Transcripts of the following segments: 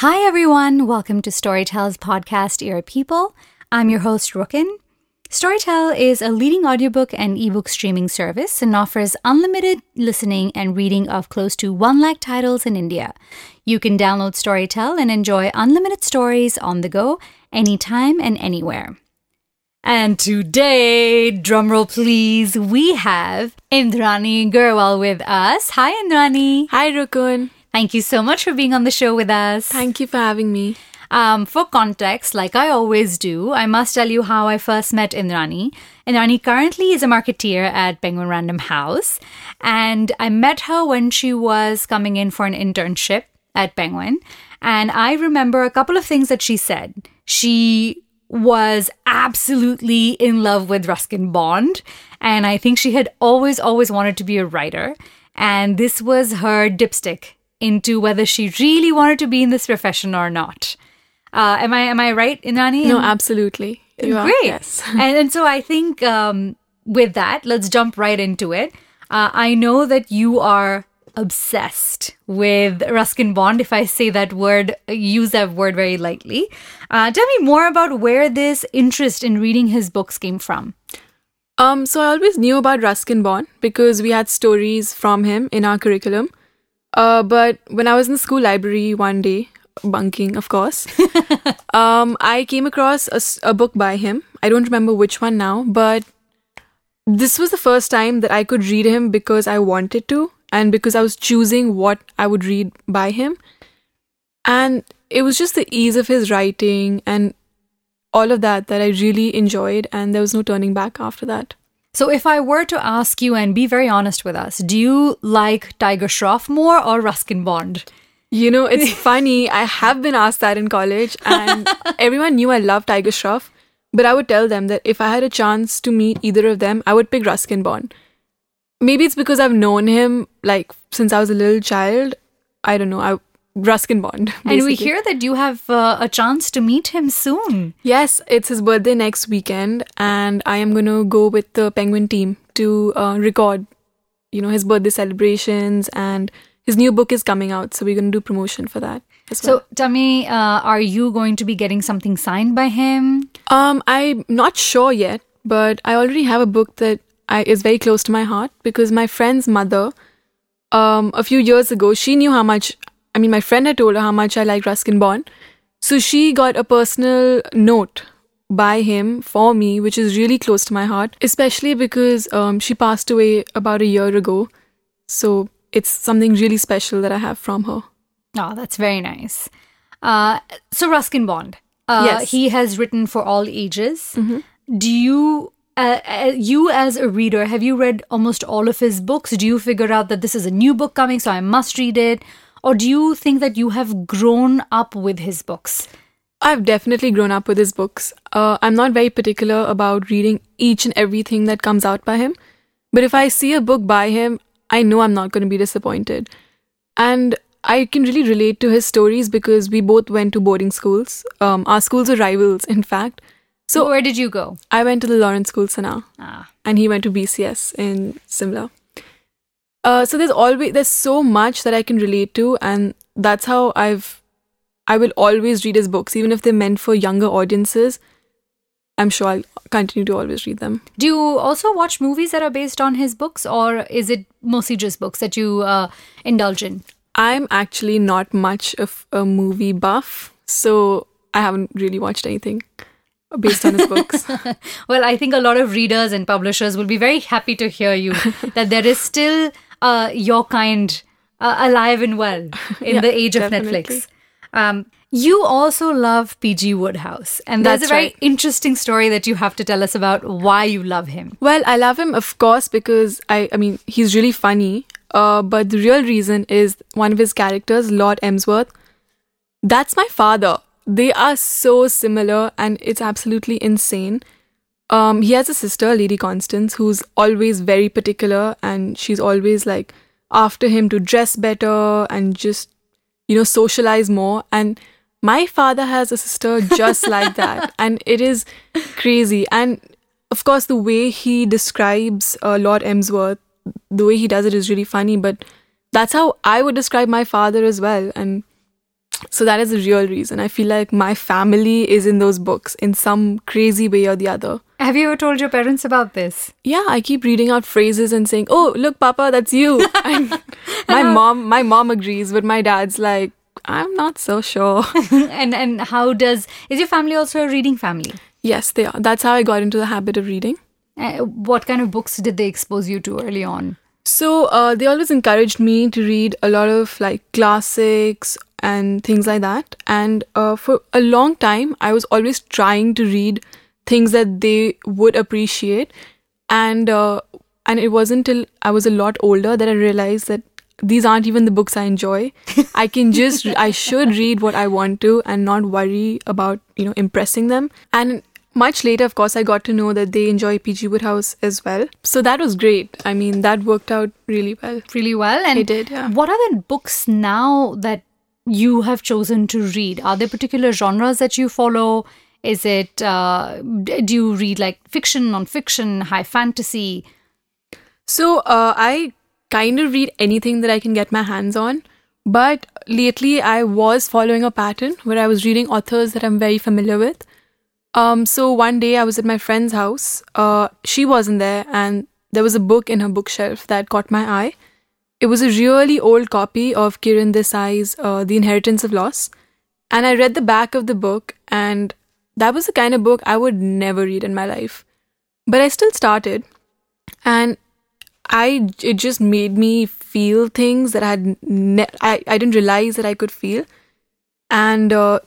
Hi, everyone. Welcome to Storytel's podcast, Ear People. I'm your host, Rukin. Storytel is a leading audiobook and ebook streaming service and offers unlimited listening and reading of close to 1 lakh titles in India. You can download Storytel and enjoy unlimited stories on the go, anytime and anywhere. And today, drumroll please, we have Indrani Gurwal with us. Hi, Indrani. Hi, Rukun. Thank you so much for being on the show with us. Thank you for having me. Um, for context, like I always do, I must tell you how I first met Indrani. Indrani currently is a marketeer at Penguin Random House, and I met her when she was coming in for an internship at Penguin. And I remember a couple of things that she said. She was absolutely in love with Ruskin Bond, and I think she had always, always wanted to be a writer. And this was her dipstick into whether she really wanted to be in this profession or not. Uh, am I am I right, Inani? No, absolutely. You are, yes. and, and so I think um, with that, let's jump right into it. Uh, I know that you are obsessed with Ruskin Bond. If I say that word, use that word very lightly. Uh, tell me more about where this interest in reading his books came from. Um, so I always knew about Ruskin Bond because we had stories from him in our curriculum. Uh, but when I was in the school library one day, bunking, of course, um, I came across a book by him. I don't remember which one now, but this was the first time that I could read him because I wanted to and because I was choosing what I would read by him. And it was just the ease of his writing and all of that that I really enjoyed, and there was no turning back after that. So, if I were to ask you and be very honest with us, do you like Tiger Shroff more or Ruskin Bond? You know, it's funny. I have been asked that in college, and everyone knew I loved Tiger Shroff. But I would tell them that if I had a chance to meet either of them, I would pick Ruskin Bond. Maybe it's because I've known him like since I was a little child. I don't know. I Ruskin Bond. And we hear that you have uh, a chance to meet him soon. Yes, it's his birthday next weekend, and I am gonna go with the Penguin team to uh, record, you know, his birthday celebrations, and his new book is coming out, so we're gonna do promotion for that. As well. So tell me, uh, are you going to be getting something signed by him? Um, I'm not sure yet, but I already have a book that I, is very close to my heart because my friend's mother, um, a few years ago, she knew how much. I mean, my friend had told her how much I like Ruskin Bond, so she got a personal note by him for me, which is really close to my heart, especially because um, she passed away about a year ago. So it's something really special that I have from her. Oh, that's very nice. Uh, so Ruskin Bond, uh, Yes. he has written for all ages. Do you, uh, uh, you as a reader, have you read almost all of his books? Do you figure out that this is a new book coming, so I must read it, or do you think that you have grown up with his books? I've definitely grown up with his books. Uh, I'm not very particular about reading each and everything that comes out by him, but if I see a book by him, I know I'm not going to be disappointed. And I can really relate to his stories because we both went to boarding schools. Um, our schools are rivals, in fact. So where did you go? I went to the Lawrence School Sana, Ah, and he went to BCS in Simla. Uh, so there's always there's so much that I can relate to, and that's how I've I will always read his books, even if they're meant for younger audiences. I'm sure I'll continue to always read them. do you also watch movies that are based on his books, or is it mostly just books that you uh, indulge in? I'm actually not much of a movie buff, so I haven't really watched anything based on his books. Well, I think a lot of readers and publishers will be very happy to hear you that there is still uh, your kind uh, alive and well in Yeah, the age of definitely. Netflix. Um, you also love PG Wodehouse, and there's That's a very right. interesting story that you have to tell us about why you love him. Well, I love him, of course, because I, I mean, he's really funny. Uh, but the real reason is one of his characters, Lord Emsworth. That's my father. They are so similar, and it's absolutely insane. Um, he has a sister, Lady Constance, who's always very particular, and she's always like after him to dress better and just, you know, socialize more. And my father has a sister just like that, and it is crazy. And of course, the way he describes uh, Lord Emsworth, the way he does it is really funny. But that's how I would describe my father as well. And So that is the real reason. I feel like my family is in those books in some crazy way or the other. Have you ever told your parents about this? Yeah, I keep reading out phrases and saying, "Oh, look, Papa, that's you." My mom, my mom agrees, but my dad's like, "I'm not so sure." and and how does is your family also a reading family? yes, they are. That's how I got into the habit of reading. Uh, what kind of books did they expose you to early on? So uh, they always encouraged me to read a lot of like classics and things like that. And uh, for a long time, I was always trying to read things that they would appreciate. And uh, and it wasn't till I was a lot older that I realized that these aren't even the books I enjoy. I can just I should read what I want to and not worry about you know impressing them. And much later, of course, I got to know that they enjoy PG Wodehouse as well. So that was great. I mean, that worked out really well. Really well. And It did, yeah. what are the books now that you have chosen to read? Are there particular genres that you follow? Is it uh, do you read like fiction, non-fiction, high fantasy? So uh, I kind of read anything that I can get my hands on. But lately, I was following a pattern where I was reading authors that I'm very familiar with. Um, so one day I was at my friend's house. Uh, she wasn't there, and there was a book in her bookshelf that caught my eye. It was a really old copy of Kiran Desai's uh, The Inheritance of Loss. And I read the back of the book, and that was the kind of book I would never read in my life. But I still started, and I it just made me feel things that I had ne- I, I didn't realize that I could feel, and uh,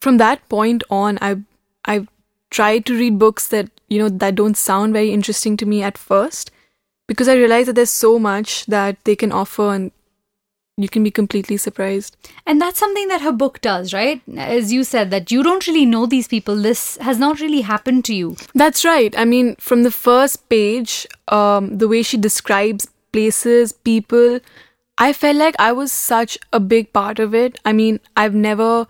from that point on, I I tried to read books that you know that don't sound very interesting to me at first, because I realized that there's so much that they can offer, and you can be completely surprised. And that's something that her book does, right? As you said, that you don't really know these people. This has not really happened to you. That's right. I mean, from the first page, um, the way she describes places, people, I felt like I was such a big part of it. I mean, I've never,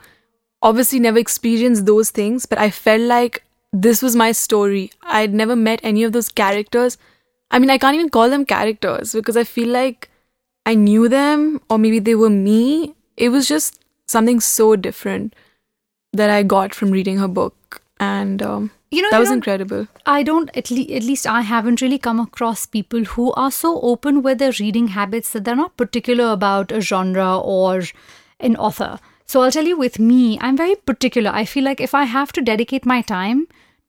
obviously, never experienced those things, but I felt like this was my story. I'd never met any of those characters. I mean, I can't even call them characters because I feel like I knew them or maybe they were me. It was just something so different that I got from reading her book. And um, You know, that you was incredible. I don't at, le- at least I haven't really come across people who are so open with their reading habits that they're not particular about a genre or an author. So I'll tell you with me, I'm very particular. I feel like if I have to dedicate my time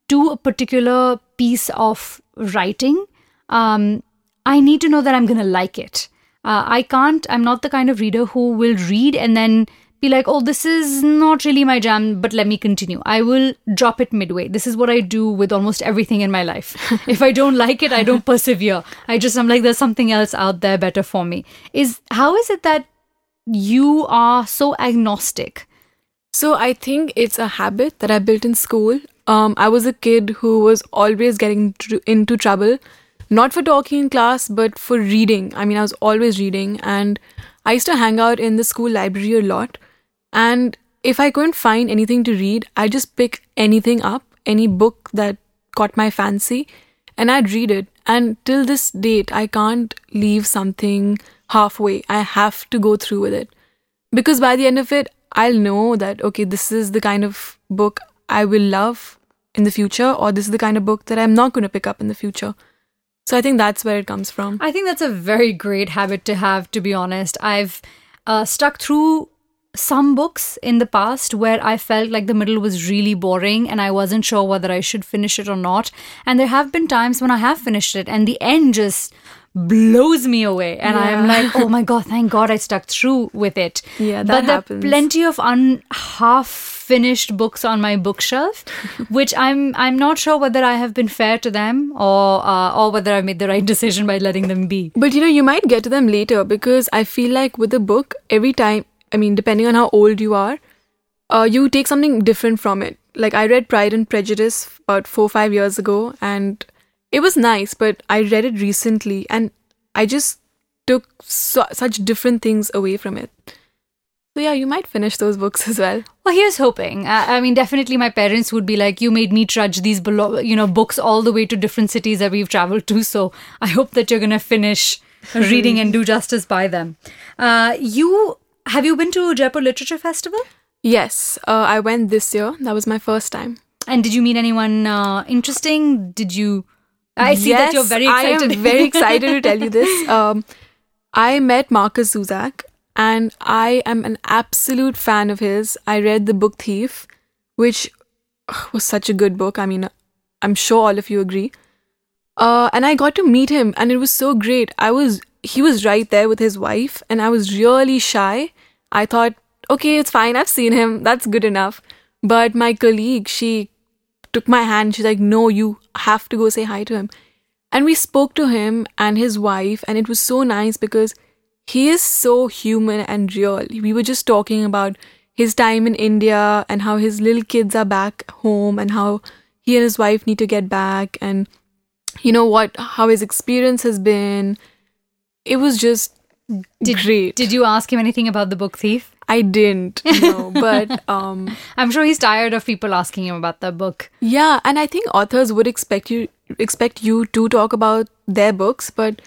to a particular piece of writing, um, I need to know that I'm going to like it. Uh, I can't, I'm not the kind of reader who will read and then be like, oh, this is not really my jam, but let me continue. I will drop it midway. This is what I do with almost everything in my life. if I don't like it, I don't persevere. I just, I'm like, there's something else out there better for me. Is how is it that you are so agnostic? So I think it's a habit that I built in school. Um, I was a kid who was always getting tr- into trouble, not for talking in class, but for reading. I mean, I was always reading, and I used to hang out in the school library a lot. And if I couldn't find anything to read, I just pick anything up, any book that caught my fancy, and I'd read it. And till this date, I can't leave something halfway. I have to go through with it because by the end of it i'll know that okay this is the kind of book i will love in the future or this is the kind of book that i'm not going to pick up in the future so i think that's where it comes from I think that's a very great habit to have, to be honest. I've uh, stuck through some books in the past where I felt like the middle was really boring and I wasn't sure whether I should finish it or not. And there have been times when I have finished it and the end just blows me away. And i'm like oh my god thank god i stuck through with it. Yeah, that but there are plenty of un half finished books on my bookshelf which i'm i'm not sure whether i have been fair to them or uh, or whether i made the right decision by letting them be. But you know you might get to them later because i feel like with a book every time i mean depending on how old you are uh, you take something different from it. Like i read pride and prejudice about four five years ago and it was nice but i read it recently and i just took so, such different things away from it so yeah you might finish those books as well Well, here's hoping. Uh, I mean, definitely, my parents would be like, "You made me trudge these, belo- you know, books all the way to different cities that we've traveled to." So I hope that you're gonna finish reading and do justice by them. Uh, you have you been to Jaipur Literature Festival? Yes, uh, I went this year. That was my first time. And did you meet anyone uh, interesting? Did you? I see that you're Yes, very I excited. am very excited to tell you this. Um, I met Markus Zusak, and I am an absolute fan of his. I read The Book Thief, which was such a good book. I mean, I'm sure all of you agree. Uh, and I got to meet him, and it was so great. I was he was right there with his wife, and I was really shy. I thought, okay, it's fine. I've seen him. That's good enough. But my colleague, she took my hand. She's like, no, you have to go say hi to him. And we spoke to him and his wife, and it was so nice because he is so human and real. We were just talking about his time in India and how his little kids are back home and how he and his wife need to get back and you know what how his experience has been. It was just Did, great. Did you ask him anything about the book thief? I didn't, no, but um I'm sure he's tired of people asking him about the book. Yeah, and I think authors would expect you expect you to talk about their books, but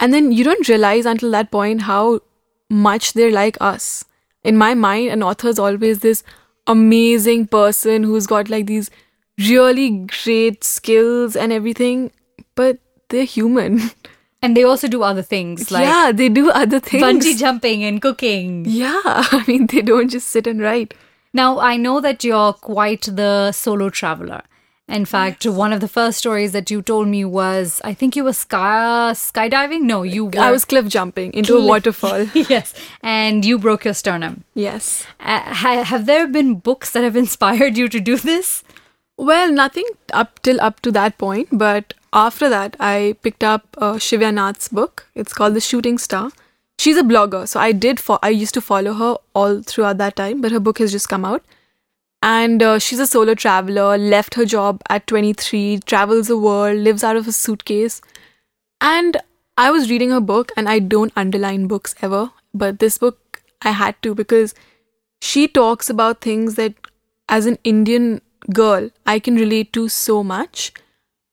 and then you don't realize until that point how much they're like us. In my mind, an author is always this amazing person who's got like these really great skills and everything, but they're human. And they also do other things like yeah, they do other things. bungee jumping and cooking. Yeah, I mean they don't just sit and write. Now, I know that you're quite the solo traveler. In fact, one of the first stories that you told me was I think you were sky skydiving. No, you were. I was cliff jumping into a waterfall. yes, and you broke your sternum. yes. Uh, ha- have there been books that have inspired you to do this? Well, nothing up till up to that point, but after that, I picked up uh, Shivya Nath's book. It's called The Shooting Star. She's a blogger, so I did. Fo- I used to follow her all throughout that time, but her book has just come out. And uh, she's a solo traveler. Left her job at 23, travels the world, lives out of a suitcase. And I was reading her book, and I don't underline books ever, but this book I had to because she talks about things that as an Indian girl I can relate to so much.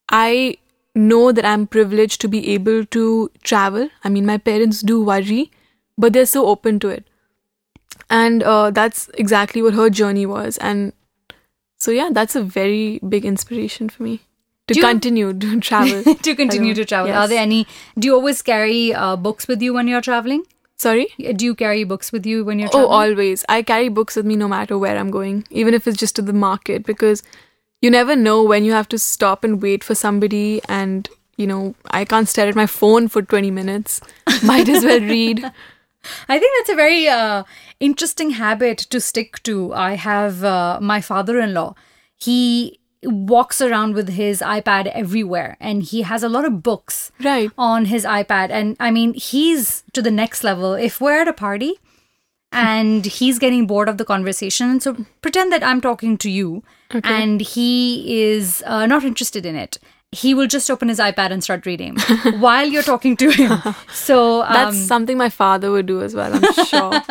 I know that I'm privileged to be able to travel. I mean, my parents do worry, but they're so open to it. And uh, that's exactly what her journey was. And so, yeah, that's a very big inspiration for me to Do you- continue to travel. to continue to travel. Yes. Are there any? Do you always carry uh, books with you when you're traveling? Sorry? Do you carry books with you when you're Oh, always. I carry books with me no matter where I'm going, even if it's just to the market, because you never know when you have to stop and wait for somebody. And, you know, I can't stare at my phone for 20 minutes. Might as well read. I think that's a very uh, interesting habit to stick to. I have uh, my father in law. He walks around with his iPad everywhere and he has a lot of books Right. on his iPad. And I mean, he's to the next level. If we're at a party and he's getting bored of the conversation, so pretend that I'm talking to you and he is uh, not interested in it. He will just open his iPad and start reading while you're talking to him. So um, That's something my father would do as well, I'm sure.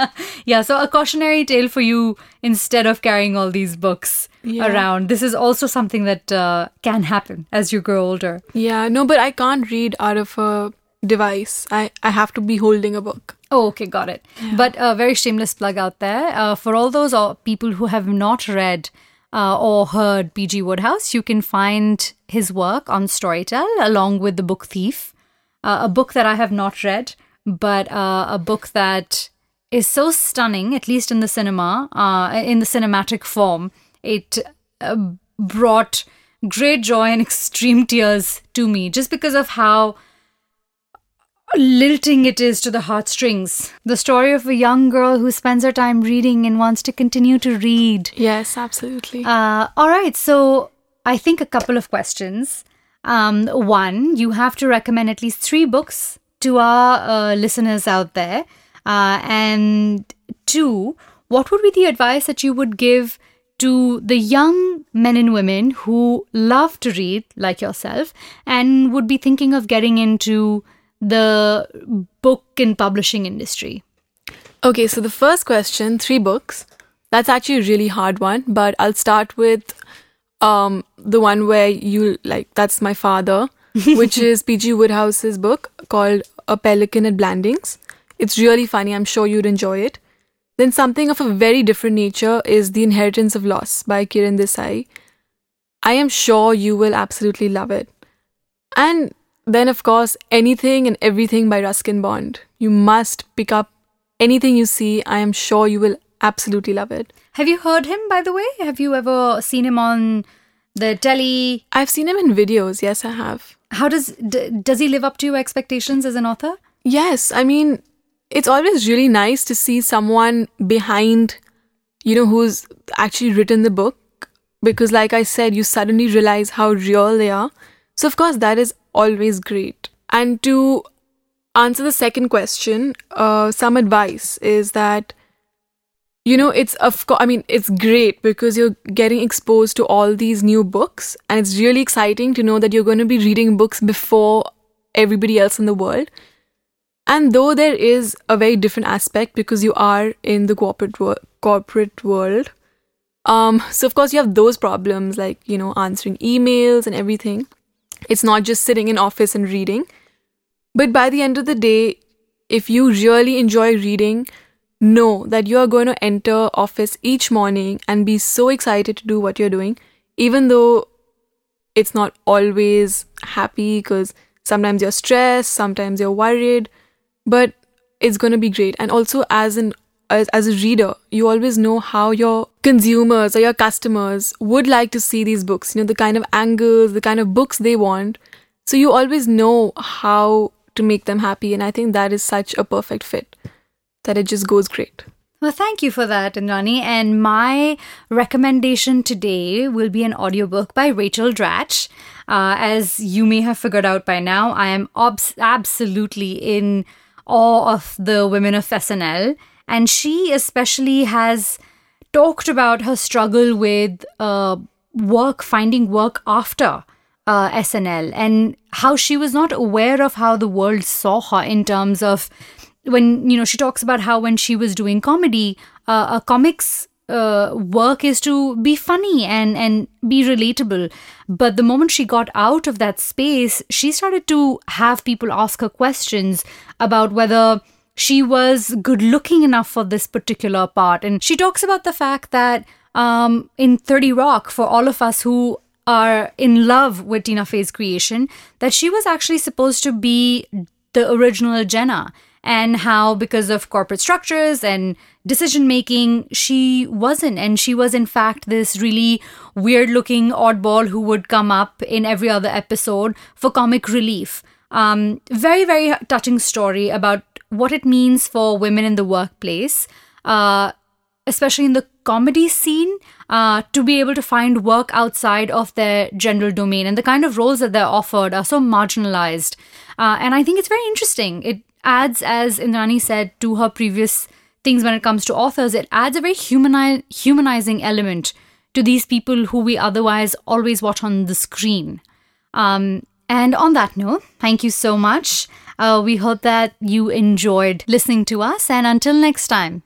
yeah, so a cautionary tale for you instead of carrying all these books Yeah. around. This is also something that uh, can happen as you grow older. yeah, no, but I can't read out of a device. I, I have to be holding a book. Oh, okay, got it. But a very shameless plug out there uh, for all those uh, people who have not read uh, or heard P.G. Wodehouse. You can find his work on Storytel along with the book Thief, uh, a book that I have not read, but uh, a book that is so stunning, at least in the cinema, uh, in the cinematic form. It uh, brought great joy and extreme tears to me just because of how lilting it is to the heartstrings. The story of a young girl who spends her time reading and wants to continue to read. Yes, absolutely. Uh, all right, so I think a couple of questions. Um, one, you have to recommend at least three books to our uh, listeners out there. Uh, and two, what would be the advice that you would give to the young men and women who love to read, like yourself, and would be thinking of getting into the book and publishing industry? Okay, so the first question, three books. That's actually a really hard one, but I'll start with um the one where you like that's my father, which is PG Wodehouse's book called A Pelican at Blandings. It's really funny. I'm sure you'd enjoy it. then something of a very different nature is The Inheritance of Loss by Kiran Desai. I am sure you will absolutely love it. And then, of course, anything and everything by Ruskin Bond. You must pick up anything you see. I am sure you will absolutely love it. Have you heard him, by the way? Have you ever seen him on the telly? I've seen him in videos. Yes, I have. How does d- does he live up to your expectations as an author? Yes, I mean, it's always really nice to see someone behind, you know, who's actually written the book. Because, like I said, you suddenly realize how real they are. So, of course, that is always great. And to answer the second question, uh, some advice is that you know it's of course i mean it's great because you're getting exposed to all these new books and it's really exciting to know that you're going to be reading books before everybody else in the world and though there is a very different aspect because you are in the corporate wor- corporate world um so of course you have those problems like you know answering emails and everything it's not just sitting in office and reading. But by the end of the day if you really enjoy reading know that you are going to enter office each morning and be so excited to do what you're doing even though it's not always happy because sometimes you're stressed sometimes you're worried. But it's going to be great. And also as an as, as a reader you always know how your consumers or your customers would like to see these books you know the kind of angles the kind of books they want so you always know how to make them happy and i think that is such a perfect fit that it just goes great. Well, thank you for that, Indrani. And my recommendation today will be an audiobook by Rachel Dratch. Uh, as you may have figured out by now, I am obs- absolutely in awe of the women of SNL. And she especially has talked about her struggle with uh, work, finding work after uh, SNL, and how she was not aware of how the world saw her in terms of when you know she talks about how when she was doing comedy uh, a comics uh, work is to be funny and and be relatable. But the moment she got out of that space she started to have people ask her questions about whether she was good looking enough for this particular part. And she talks about the fact that um, in 30 rock for all of us who are in love with tina fey's creation that she was actually supposed to be the original jenna. And how because of corporate structures and decision making she wasn't. And she was in fact this really weird looking oddball who would come up in every other episode for comic relief. Um, very very touching story about what it means for women in the workplace uh, especially in the comedy scene uh, to be able to find work outside of their general domain and the kind of roles that they're offered are so marginalized uh, and i think it's very interesting it adds, as Indrani said, to her previous things when it comes to authors, it adds a very humani- humanizing element to these people who we otherwise always watch on the screen. Um, and on that note, thank you so much. Uh, we hope that you enjoyed listening to us, and until next time.